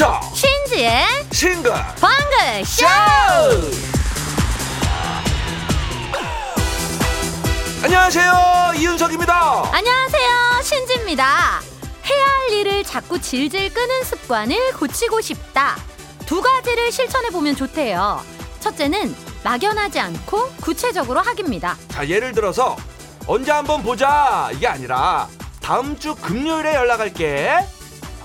윤정수 신지의 싱글 방글 쇼. 안녕하세요 이윤석입니다 안녕하세요, 신지입니다. 해야 할 일을 자꾸 질질 끄는 습관을 고치고 싶다. 두 가지를 실천해 보면 좋대요. 첫째는 막연하지 않고 구체적으로 하기입니다. 자 예를 들어서 언제 한번 보자 이게 아니라 다음 주 금요일에 연락할게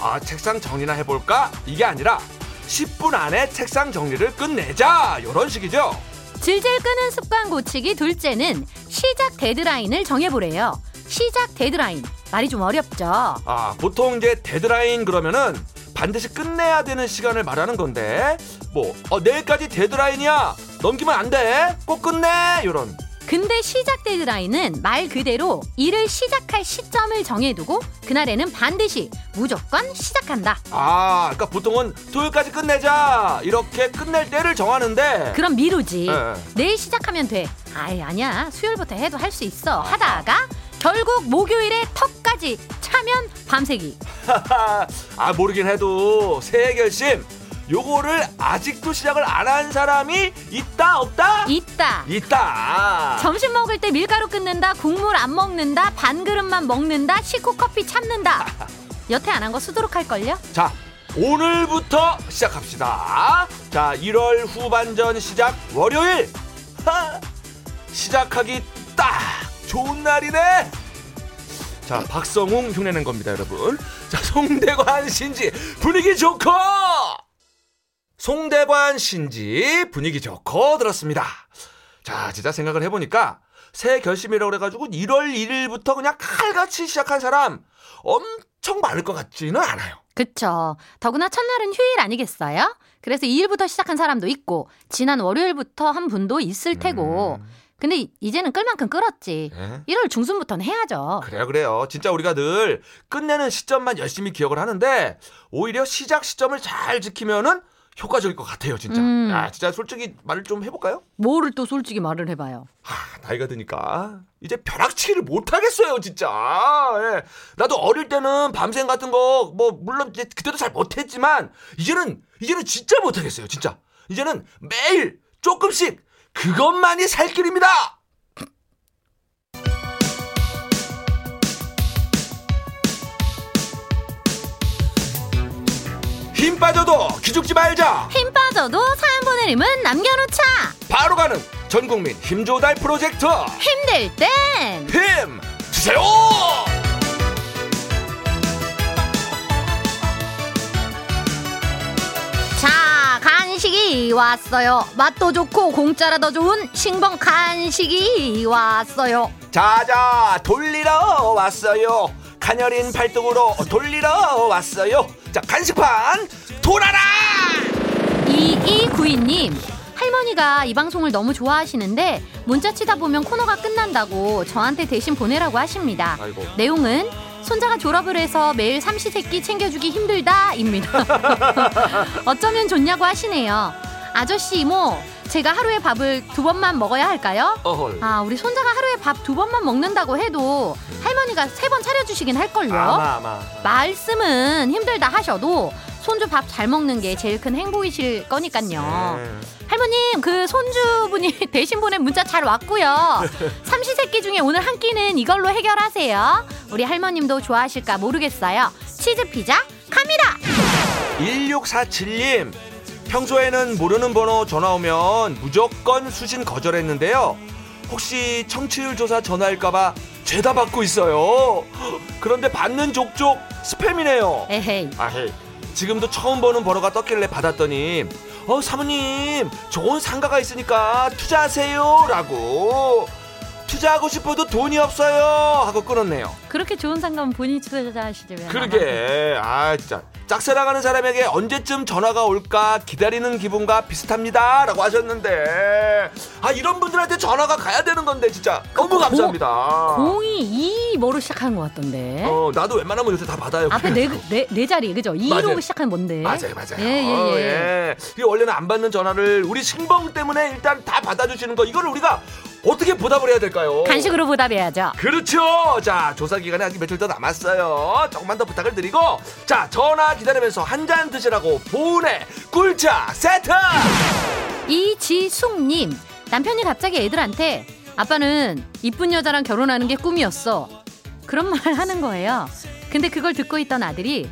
아 책상 정리나 해볼까 이게 아니라 10분 안에 책상 정리를 끝내자 이런 식이죠 질질 끄는 습관 고치기 둘째는 시작 데드라인을 정해보래요. 시작 데드라인. 말이 좀 어렵죠? 아 보통 이제 데드라인 그러면은 반드시 끝내야 되는 시간을 말하는 건데 뭐 어, 내일까지 데드라인이야 넘기면 안 돼 꼭 끝내 이런 근데 시작 데드라인은 말 그대로 일을 시작할 시점을 정해두고 그날에는 반드시 무조건 시작한다. 아 그러니까 보통은 토요일까지 끝내자 이렇게 끝낼 때를 정하는데 그럼 미루지. 예. 내일 시작하면 돼. 아이 아니야. 수요일부터 해도 할 수 있어. 하다가 결국 목요일에 턱까지 차면 밤새기. 아 모르긴 해도 새해 결심 요거를 아직도 시작을 안 한 사람이 있다 없다 있다. 있다 점심 먹을 때 밀가루 끊는다. 국물 안 먹는다. 반 그릇만 먹는다. 식후 커피 참는다. 여태 안 한 거 수두룩 할걸요? 자 오늘부터 시작합시다 자 1월 후반전 시작 월요일 하, 시작하기 딱 좋은 날이네 자 박성웅 흉내낸 겁니다 여러분 자 송대관 신지 분위기 좋고 송대관 신지 분위기 좋고 들었습니다 자 진짜 생각을 해보니까 새 결심이라고 그래가지고 1월 1일부터 그냥 칼같이 시작한 사람 엄청 많을 것 같지는 않아요 그쵸. 더구나 첫날은 휴일 아니겠어요? 그래서 2일부터 시작한 사람도 있고, 지난 월요일부터 한 분도 있을 테고. 음. 근데 이- 이제는 끌 만큼 끌었지. 예? 1월 중순부터는 해야죠. 그래요, 그래요. 진짜 우리가 늘 끝내는 시점만 열심히 기억을 하는데 오히려 시작 시점을 잘 지키면은 효과적일 것 같아요, 진짜. 음. 야, 진짜 솔직히 말을 좀 해볼까요? 뭐를 또 솔직히 말을 해봐요. 하, 나이가 드니까 이제 벼락치기를 못 하겠어요, 진짜. 예. 나도 어릴 때는 밤샘 같은 거 뭐 물론 이제 그때도 잘 못했지만 이제는 이제는 진짜 못하겠어요, 진짜. 이제는 매일 조금씩 그것만이 살 길입니다. 힘 빠져도 기죽지 말자. 힘 빠져도 사연 보내림은 남겨놓자. 바로 가는 전국민 힘조달 프로젝트 힘들 땐 힘 주세요. 자, 간식이 왔어요. 맛도 좋고 공짜라 더 좋은 싱벙 간식이 왔어요. 자자 돌리러 왔어요. 가녀린 팔뚝으로 돌리러 왔어요. 자 간식판 돌아라. 2292님. 할머니가 이 방송을 너무 좋아하시는데 문자 치다 보면 코너가 끝난다고 저한테 대신 보내라고 하십니다. 아이고. 내용은 손자가 졸업을 해서 매일 삼시세끼 챙겨주기 힘들다입니다. 어쩌면 좋냐고 하시네요. 아저씨 이모, 제가 하루에 밥을 두 번만 먹어야 할까요? 어헐. 아, 우리 손자가 하루에 밥 두 번만 먹는다고 해도 할머니가 세 번 차려주시긴 할걸요. 아마 아마. 말씀은 힘들다 하셔도 손주 밥 잘 먹는 게 제일 큰 행복이실 거니까요. 네. 할머님, 그 손주분이 대신 보낸 문자 잘 왔고요. 삼시세끼 중에 오늘 한 끼는 이걸로 해결하세요. 우리 할머님도 좋아하실까 모르겠어요. 치즈 피자 갑니다. 1647님 평소에는 모르는 번호 전화 오면 무조건 수신 거절했는데요. 혹시 청취율 조사 전화일까봐 죄다 받고 있어요. 그런데 받는 족족 스팸이네요. 에헤이. 아헤 지금도 처음 보는 번호가 떴길래 받았더니 어 사모님 좋은 상가가 있으니까 투자하세요 라고 투자하고 싶어도 돈이 없어요 하고 끊었네요 그렇게 좋은 상담 본인이 투자하시지 왜? 그러게 아 진짜 짝사랑하는 사람에게 언제쯤 전화가 올까 기다리는 기분과 비슷합니다라고 하셨는데 아 이런 분들한테 전화가 가야 되는 건데 진짜 너무 감사합니다. 공이 이 뭐로 시작하는 것 같던데. 어 나도 웬만하면 요새 다 받아요. 앞에 네, 네, 네 자리 그죠? 2로 시작하는 뭔데? 맞아요, 맞아요. 예, 예, 어, 예. 예. 이게 원래는 안 받는 전화를 우리 신봉 때문에 일단 다 받아주시는 거 이거를 우리가 어떻게 보답을 해야 될까요? 간식으로 보답해야죠. 그렇죠. 자, 조사 기간에 아직 며칠 더 남았어요. 조금만 더 부탁을 드리고, 자, 전화 기다리면서 한 잔 드시라고 보은의 꿀차 세트! 이지숙님 남편이 갑자기 애들한테 아빠는 이쁜 여자랑 결혼하는 게 꿈이었어. 그런 말 하는 거예요. 근데 그걸 듣고 있던 아들이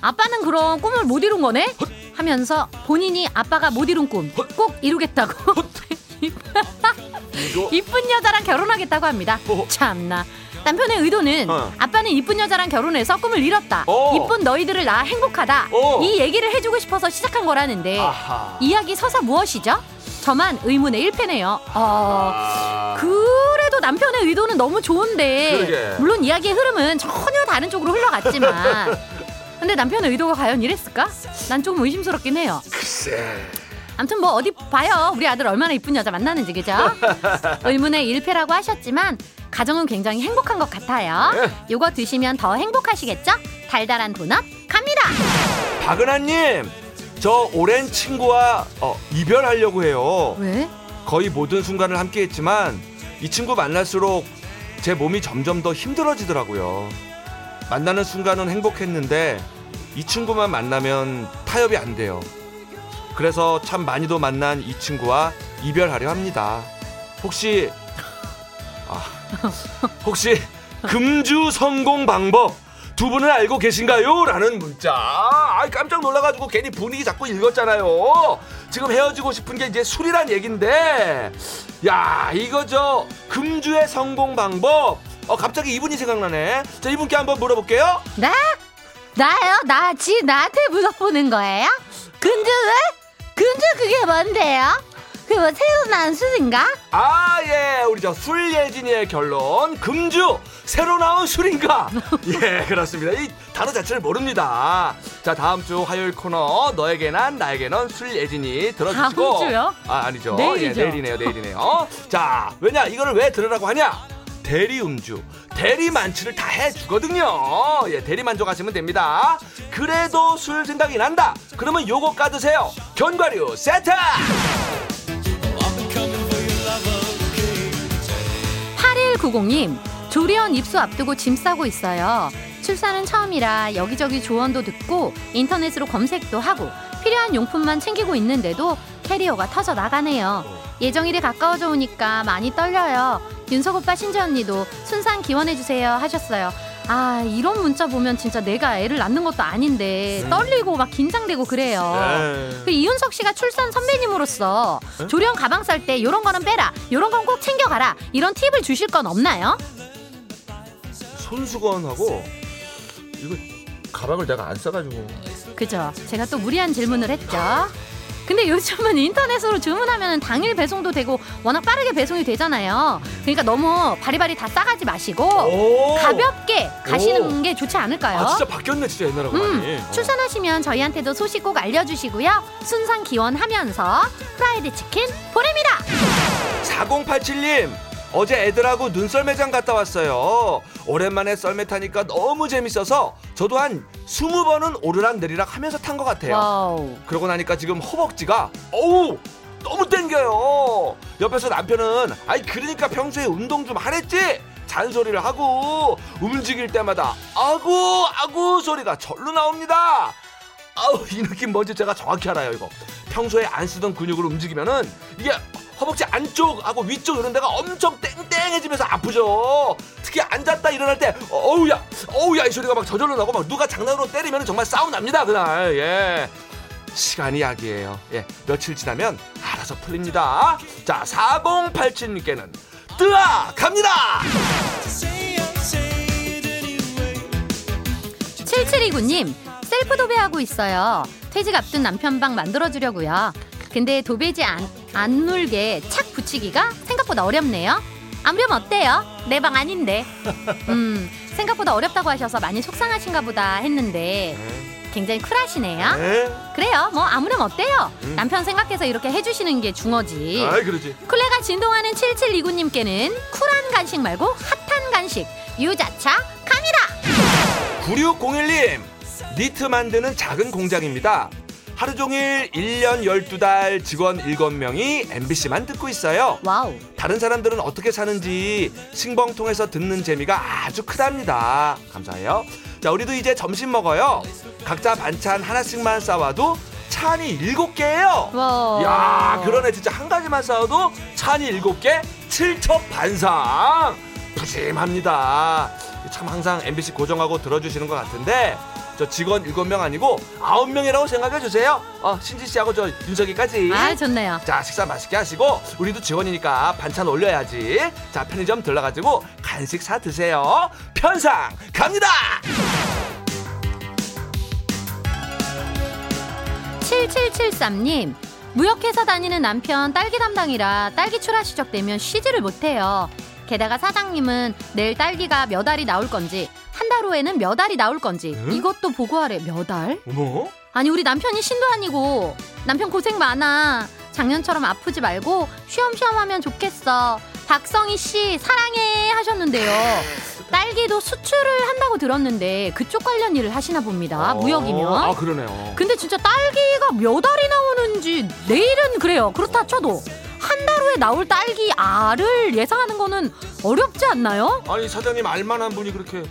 아빠는 그럼 꿈을 못 이룬 거네? 하면서 본인이 아빠가 못 이룬 꿈 꼭 이루겠다고 이쁜 여자랑 결혼하겠다고 합니다. 어. 참나. 남편의 의도는 어. 아빠는 이쁜 여자랑 결혼해서 꿈을 이뤘다. 어. 이쁜 너희들을 낳아 행복하다. 어. 이 얘기를 해주고 싶어서 시작한 거라는데 아하. 이야기 서사 무엇이죠? 저만 의문의 1패네요. 어, 아. 그래도 남편의 의도는 너무 좋은데 그러게. 물론 이야기의 흐름은 전혀 다른 쪽으로 흘러갔지만 근데 남편의 의도가 과연 이랬을까? 난 조금 의심스럽긴 해요. 글쎄. 아무튼 뭐 어디 봐요. 우리 아들 얼마나 이쁜 여자 만나는지 그죠? 의문의 1패라고 하셨지만 가정은 굉장히 행복한 것 같아요. 네. 요거 드시면 더 행복하시겠죠? 달달한 도넛 갑니다. 박은하님, 저 오랜 친구와 어, 이별하려고 해요. 왜? 거의 모든 순간을 함께 했지만 이 친구 만날수록 제 몸이 점점 더 힘들어지더라고요. 만나는 순간은 행복했는데 이 친구만 만나면 타협이 안 돼요. 그래서 참 많이도 만난 이 친구와 이별하려 합니다. 혹시 아, 혹시 금주 성공 방법 두 분은 알고 계신가요? 라는 문자. 아, 깜짝 놀라가지고 괜히 분위기 자꾸 읽었잖아요. 지금 헤어지고 싶은 게 이제 술이란 얘긴데, 야, 이거 저 금주의 성공 방법. 어, 갑자기 이분이 생각나네. 자, 이분께 한번 물어볼게요. 나? 나요? 나 지 나한테 물어보는 거예요? 왜? 근주 그게 뭔데요? 그뭐 새로 나온 술인가? 아, 예, 우리 저 술예진이의 결론. 금주 새로 나온 술인가? 예, 그렇습니다. 이 단어 자체를 모릅니다. 자, 다음 주 화요일 코너 너에게 난 나에게 넌 술예진이 들어주시고. 다음 주요? 아, 아니죠. 내일이죠. 예, 내일이네요, 내일이네요. 자, 왜냐 이거를 왜 들으라고 하냐? 대리 음주, 대리 만취를 다 해주거든요. 예, 대리 만족하시면 됩니다. 그래도 술 생각이 난다. 그러면 요거 까드세요. 견과류 세트. 8190님 조리원 입수 앞두고 짐 싸고 있어요. 출산은 처음이라 여기저기 조언도 듣고 인터넷으로 검색도 하고 필요한 용품만 챙기고 있는데도 캐리어가 터져 나가네요. 예정일이 가까워져 오니까 많이 떨려요. 윤석 오빠 신재 언니도 순산 기원해 주세요 하셨어요. 아 이런 문자 보면 진짜 내가 애를 낳는 것도 아닌데 떨리고 막 긴장되고 그래요. 네. 그 이윤석 씨가 출산 선배님으로서 조령 가방 쌀때 요런 거는 빼라 요런 건 꼭 챙겨가라 이런 팁을 주실 건 없나요? 손수건하고 이거 가방을 내가 안 싸가지고 그죠 제가 또 무리한 질문을 했죠 근데 요즘은 인터넷으로 주문하면 당일 배송도 되고 워낙 빠르게 배송이 되잖아요 그러니까 너무 바리바리 다 싸가지 마시고 오! 가볍게 가시는 오. 게 좋지 않을까요? 아 진짜 바뀌었네 진짜 옛날하고 음, 많이 어. 출산하시면 저희한테도 소식 꼭 알려주시고요 순산 기원하면서 프라이드 치킨 보냅니다 4087님 어제 애들하고 눈썰매장 갔다 왔어요. 오랜만에 썰매 타니까 너무 재밌어서 저도 한 20번은 오르락 내리락 하면서 탄 것 같아요. 와우. 그러고 나니까 지금 허벅지가 어우 너무 땡겨요. 옆에서 남편은 아이 그러니까 평소에 운동 좀 하랬지? 잔소리를 하고 움직일 때마다 아구 아구 소리가 절로 나옵니다. 아우 이 느낌 뭔지 제가 정확히 알아요 이거. 평소에 안 쓰던 근육을 움직이면은 이게 허벅지 안쪽하고 위쪽 이런 데가 엄청 땡땡해지면서 아프죠 특히 앉았다 일어날 때 어우야 어우야 이 소리가 막 저절로 나고 막 누가 장난으로 때리면 정말 싸움 납니다 그날 예 시간이 약이에요. 예, 며칠 지나면 알아서 풀립니다. 자, 4087님께는 뜨아 갑니다. 7729님 셀프 도배하고 있어요. 퇴직 앞둔 남편 방 만들어주려고요. 근데 도배지 안, 안 눌게 착 붙이기가 생각보다 어렵네요. 아무렴 어때요? 내 방 아닌데. 음, 생각보다 어렵다고 하셔서 많이 속상하신가 보다 했는데 굉장히 쿨하시네요. 네. 그래요. 뭐 아무렴 어때요? 음. 남편 생각해서 이렇게 해주시는 게 중어지. 아이 그러지. 쿨레가 진동하는 7729님께는 쿨한 간식 말고 핫한 간식 유자차 갑니다. 9601님 니트 만드는 작은 공장입니다. 하루 종일 1년 12달 직원 7명이 MBC만 듣고 있어요. 와우. 다른 사람들은 어떻게 사는지 싱벙 통해서 듣는 재미가 아주 크답니다. 감사해요. 자, 우리도 이제 점심 먹어요. 각자 반찬 하나씩만 싸와도 찬이 일곱 개예요. 와. 야, 그러네. 진짜 한 가지만 싸와도 찬이 일곱 개, 칠첩 반상. 푸짐합니다. 참 항상 MBC 고정하고 들어주시는 것 같은데 저 직원 일곱 명 아니고 아홉 명이라고 생각해 주세요. 어, 신지 씨하고 저 윤석이까지. 아, 좋네요. 자 식사 맛있게 하시고 우리도 직원이니까 반찬 올려야지 자 편의점 들러가지고 간식 사 드세요 편상 갑니다 7773님, 무역회사 다니는 남편 딸기 담당이라 딸기 출하 시적되면 쉬지를 못해요. 게다가 사장님은 내일 딸기가 몇 알이 나올 건지, 한 달 후에는 몇 알이 나올 건지, 응? 이것도 보고하래. 몇 알? 어머 아니, 우리 남편이 신도 아니고, 남편 고생 많아. 작년처럼 아프지 말고 쉬엄쉬엄 하면 좋겠어. 박성희 씨, 사랑해. 하셨는데요. 딸기도 수출을 한다고 들었는데, 그쪽 관련 일을 하시나 봅니다. 무역이면. 아 그러네요 근데 진짜 딸기가 몇 알이 나오는지 내일은 그래요. 그렇다 쳐도 한 달 후에 나올 딸기 알을 예상하는 거는 어렵지 않나요? 아니 사장님 알만한 분이 그렇게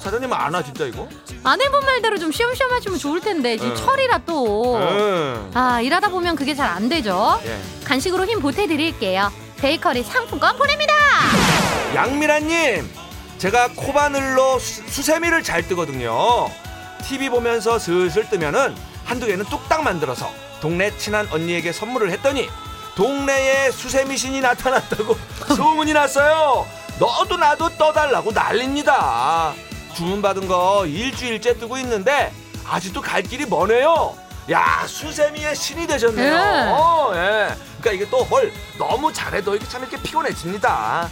사장님 아나 진짜 이거 안 해본 말대로 좀 쉬엄쉬엄 하시면 좋을 텐데 지금 응. 철이라 또. 응. 아 일하다 보면 그게 잘 안 되죠. 예. 간식으로 힘 보태드릴게요. 베이커리 상품권 보냅니다. 양미라님 제가 코바늘로 수, 수세미를 잘 뜨거든요 TV 보면서 슬슬 뜨면은 한두 개는 뚝딱 만들어서 동네 친한 언니에게 선물을 했더니 동네에 수세미 신이 나타났다고 소문이 났어요 너도 나도 떠달라고 난립니다 주문받은 거 일주일째 뜨고 있는데 아직도 갈 길이 머네요 야 수세미의 신이 되셨네요 네. 예. 그러니까 이게 또 뭘 너무 잘해도 이게 참 이렇게 피곤해집니다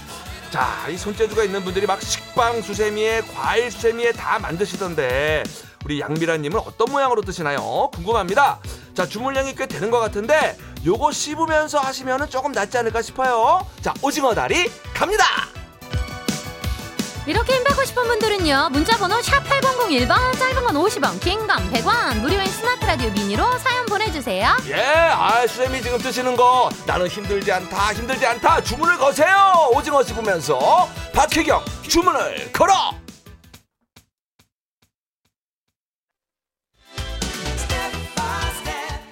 자, 이 손재주가 있는 분들이 막 식빵 수세미에 과일 수세미에 다 만드시던데 우리 양미라님은 어떤 모양으로 뜨시나요? 궁금합니다. 자, 주문량이 꽤 되는 것 같은데 요거 씹으면서 하시면은 조금 낫지 않을까 싶어요. 자, 오징어 다리 갑니다. 이렇게 힘받고 싶은 분들은요 문자번호 샵 8001번 짧은 건 50원 긴 건 100원 무료인 스마트 라디오 미니로 사연 보내주세요 예, 아, 수세미 지금 뜨시는 거 나는 힘들지 않다, 힘들지 않다. 주문을 거세요. 오징어 씹으면서 박혜경 주문을 걸어.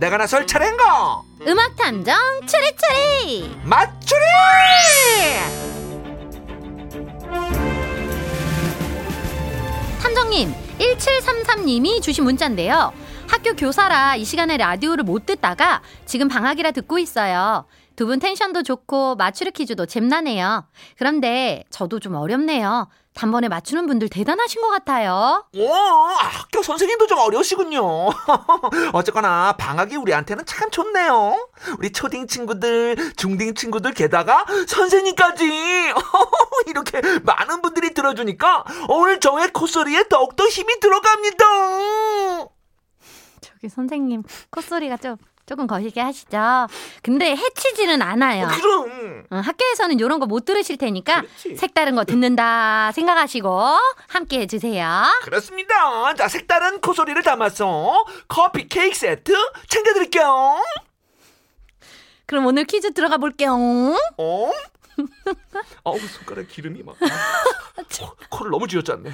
내가 나설 차례인가? 음악 탐정 추리추리 맞추리! 탐정님 1733님이 주신 문자인데요 학교 교사라 이 시간에 라디오를 못 듣다가 지금 방학이라 듣고 있어요 두 분 텐션도 좋고 맞추리 퀴즈도 잼나네요 그런데 저도 좀 어렵네요 단번에 맞추는 분들 대단하신 것 같아요 오, 학교 선생님도 좀 어려우시군요. 어쨌거나 방학이 우리한테는 참 좋네요. 우리 초딩 친구들, 중딩 친구들, 게다가 선생님까지 이렇게 많은 분들이 들어주니까 오늘 저의 콧소리에 더욱더 힘이 들어갑니다. 저기 선생님 콧소리가 좀 조금 거시게 하시죠 근데 해치지는 않아요 그럼 어, 학교에서는 이런 거 못 들으실 테니까 그렇지. 색다른 거 듣는다 생각하시고 함께 해주세요. 그렇습니다. 자, 색다른 콧소리를 담아서 커피 케이크 세트 챙겨드릴게요. 그럼 오늘 퀴즈 들어가 볼게요. 어? 어우 손가락 기름이 막 코, 코를 너무 쥐어짰네.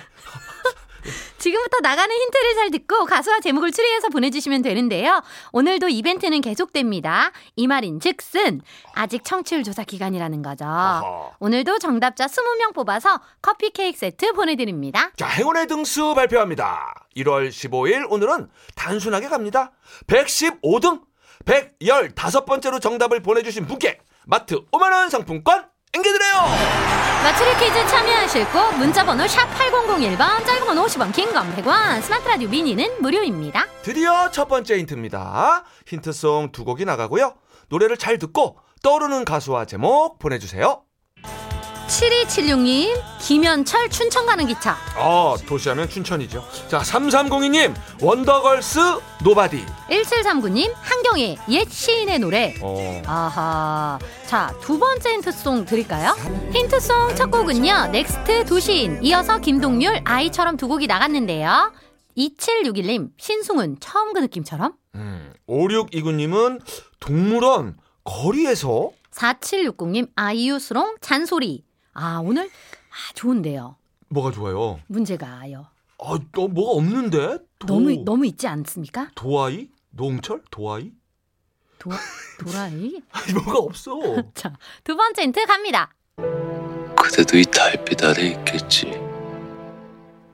지금부터 나가는 힌트를 잘 듣고 가수와 제목을 추리해서 보내주시면 되는데요. 오늘도 이벤트는 계속됩니다. 이 말인 즉슨 아직 청취율 조사 기간이라는 거죠. 아하. 오늘도 정답자 20명 뽑아서 커피 케이크 세트 보내드립니다. 자, 행운의 등수 발표합니다. 1월 15일 오늘은 단순하게 갑니다. 115등 115번째로 정답을 보내주신 분께 마트 5만원 상품권 앵겨드려요. 마추리 퀴즈 참여하실 곳 문자번호 샵 8001번 짧은 건 50원 긴 건 100원 스마트 라디오 미니는 무료입니다. 드디어 첫 번째 힌트입니다. 힌트송 두 곡이 나가고요. 노래를 잘 듣고 떠오르는 가수와 제목 보내주세요. 7276님 김현철 춘천 가는 기차 어, 도시하면 춘천이죠. 자, 3302님, 원더걸스 Nobody. 1739님 한경애 옛 시인의 노래 어. 아하 자 두 번째 힌트송 드릴까요? 힌트송 첫 곡은요 넥스트 도시인 이어서 김동률 아이처럼 두 곡이 나갔는데요 2761님 신승훈 처음 그 느낌처럼 음, 5629님은 동물원 거리에서 4760님 아이유 슬옹 잔소리 아 오늘 아 좋은데요 뭐가 좋아요? 문제가요 아, 너 뭐가 없는데? 도, 너무 너무 있지 않습니까? 돌아이? 노홍철? 돌아이? 도, 도라이 아니, 뭐가 없어. 자 두 번째 힌트 갑니다 그대도 이 달빛 아래 있겠지.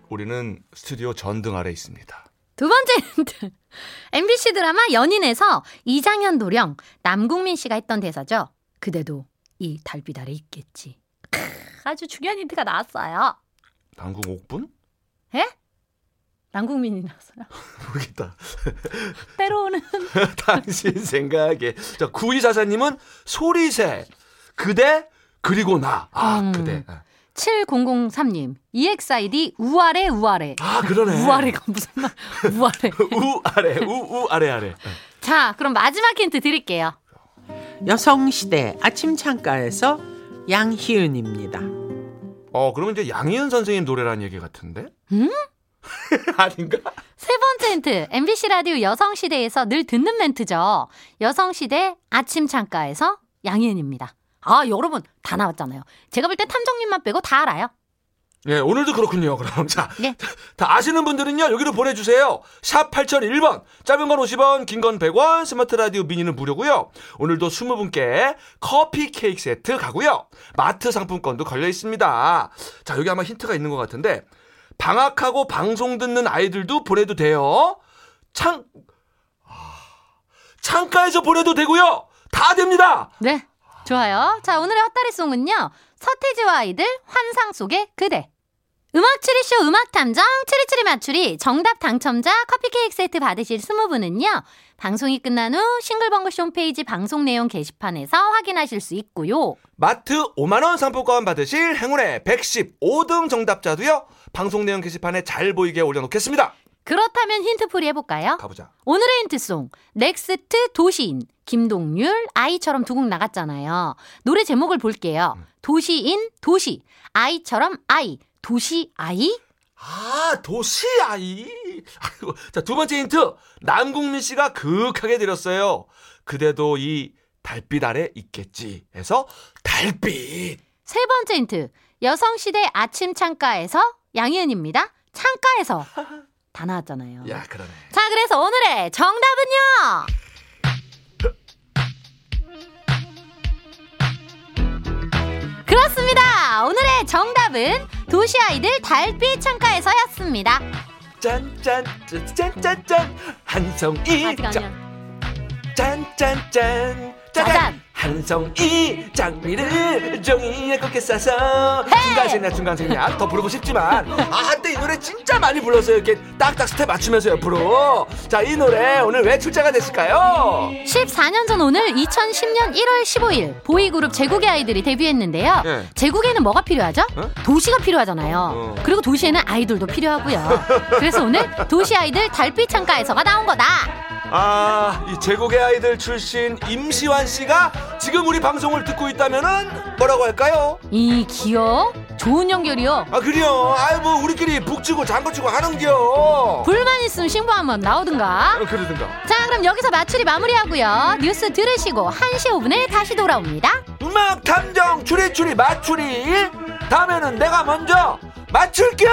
우리는 스튜디오 전등 아래 있습니다. 두 번째 힌트. MBC 드라마 연인에서 이장현 도령, 남궁민 씨가 했던 대사죠. 그대도 이 달빛 아래 있겠지. 크, 아주 중요한 힌트가 나왔어요. 당국 옥분? 에? 남궁민이 나왔어요. 모르겠다. 때로는 당신 생각에. 자, 구이사사님은 소리새. 그대, 그리고 나. 아, 음. 그대. 7003님 EXID 우아래 우아래. 아, 그러네. 우아래가 무슨 말? 우아래. 우, 아래, 우, 우, 아래, 아래. 자, 그럼 마지막 힌트 드릴게요. 여성시대 아침 창가에서 양희은입니다. 어, 그러면 이제 양희은 선생님 노래라는 얘기 같은데? 음? 아닌가? 세 번째 힌트. MBC 라디오 여성시대에서 늘 듣는 멘트죠. 여성시대 아침 창가에서 양희은입니다. 아, 여러분 다 나왔잖아요. 제가 볼 때 탐정님만 빼고 다 알아요. 예, 오늘도 그렇군요. 그럼 자, 네. 다 아시는 분들은요 여기로 보내 주세요. 샵 8001번, 짧은 건 50원, 긴 건 100원, 스마트 라디오 미니는 무료고요. 오늘도 20분께 커피 케이크 세트 가고요. 마트 상품권도 걸려 있습니다. 자, 여기 아마 힌트가 있는 것 같은데 방학하고 방송 듣는 아이들도 보내도 돼요. 창 아, 창가에서 보내도 되고요. 다 됩니다. 네. 좋아요. 자, 오늘의 헛다리송은요. 서태지와 아이들 환상 속의 그대. 음악 추리쇼 음악 탐정 추리추리 맞추리 정답 당첨자 커피 케이크 세트 받으실 20분은요. 방송이 끝난 후 싱글벙글 홈페이지 방송 내용 게시판에서 확인하실 수 있고요. 마트 5만원 상품권 받으실 행운의 115등 정답자도요. 방송 내용 게시판에 잘 보이게 올려놓겠습니다. 그렇다면 힌트풀이 해볼까요? 가보자. 오늘의 힌트송 넥스트 도시인 김동률 아이처럼 두 곡 나갔잖아요. 노래 제목을 볼게요. 도시인 도시 아이처럼 아이 도시 아이 아, 도시 아이. 아이고. 자, 두 번째 힌트. 남궁민 씨가 극하게 드렸어요. 그대도 이 달빛 아래 있겠지. 해서 달빛. 세 번째 힌트 여성시대 아침 창가에서 양희은입니다. 창가에서 다 나왔잖아요. 야, 그러네. 자 그래서 오늘의 정답은요. 그렇습니다. 오늘의 정답은 도시 아이들 달빛 창가에서였습니다. 짠짠, 짠짠짠. 한 송이. 짠짠짠. 짜잔. 한 송이 장미를 종이에 곱게 싸서 중간생이야 중간생이야 더 부르고 싶지만 아 한때 이 노래 진짜 많이 불렀어요 이렇게 딱딱 스텝 맞추면서 옆으로 자 이 노래 오늘 왜 출제가 됐을까요 14년 전 오늘 2010년 1월 15일 보이그룹 제국의 아이들이 데뷔했는데요. 예. 제국에는 뭐가 필요하죠? 어? 도시가 필요하잖아요. 어. 그리고 도시에는 아이돌도 필요하고요. 그래서 오늘 도시 아이들 달빛 창가에서가 나온 거다. 아, 이 제국의 아이들 출신 임시완 씨가 지금 우리 방송을 듣고 있다면은 뭐라고 할까요? 이 기어 좋은 연결이요. 아, 그래요. 아이 뭐 우리끼리 북치고 장구치고 하는겨. 불만 있으면 신고 한번 나오든가. 어, 그러든가. 자, 그럼 여기서 마추리 마무리하고요. 뉴스 들으시고 1시 5분에 다시 돌아옵니다. 음악 탐정 추리추리 맞추리. 다음에는 내가 먼저 맞출게요.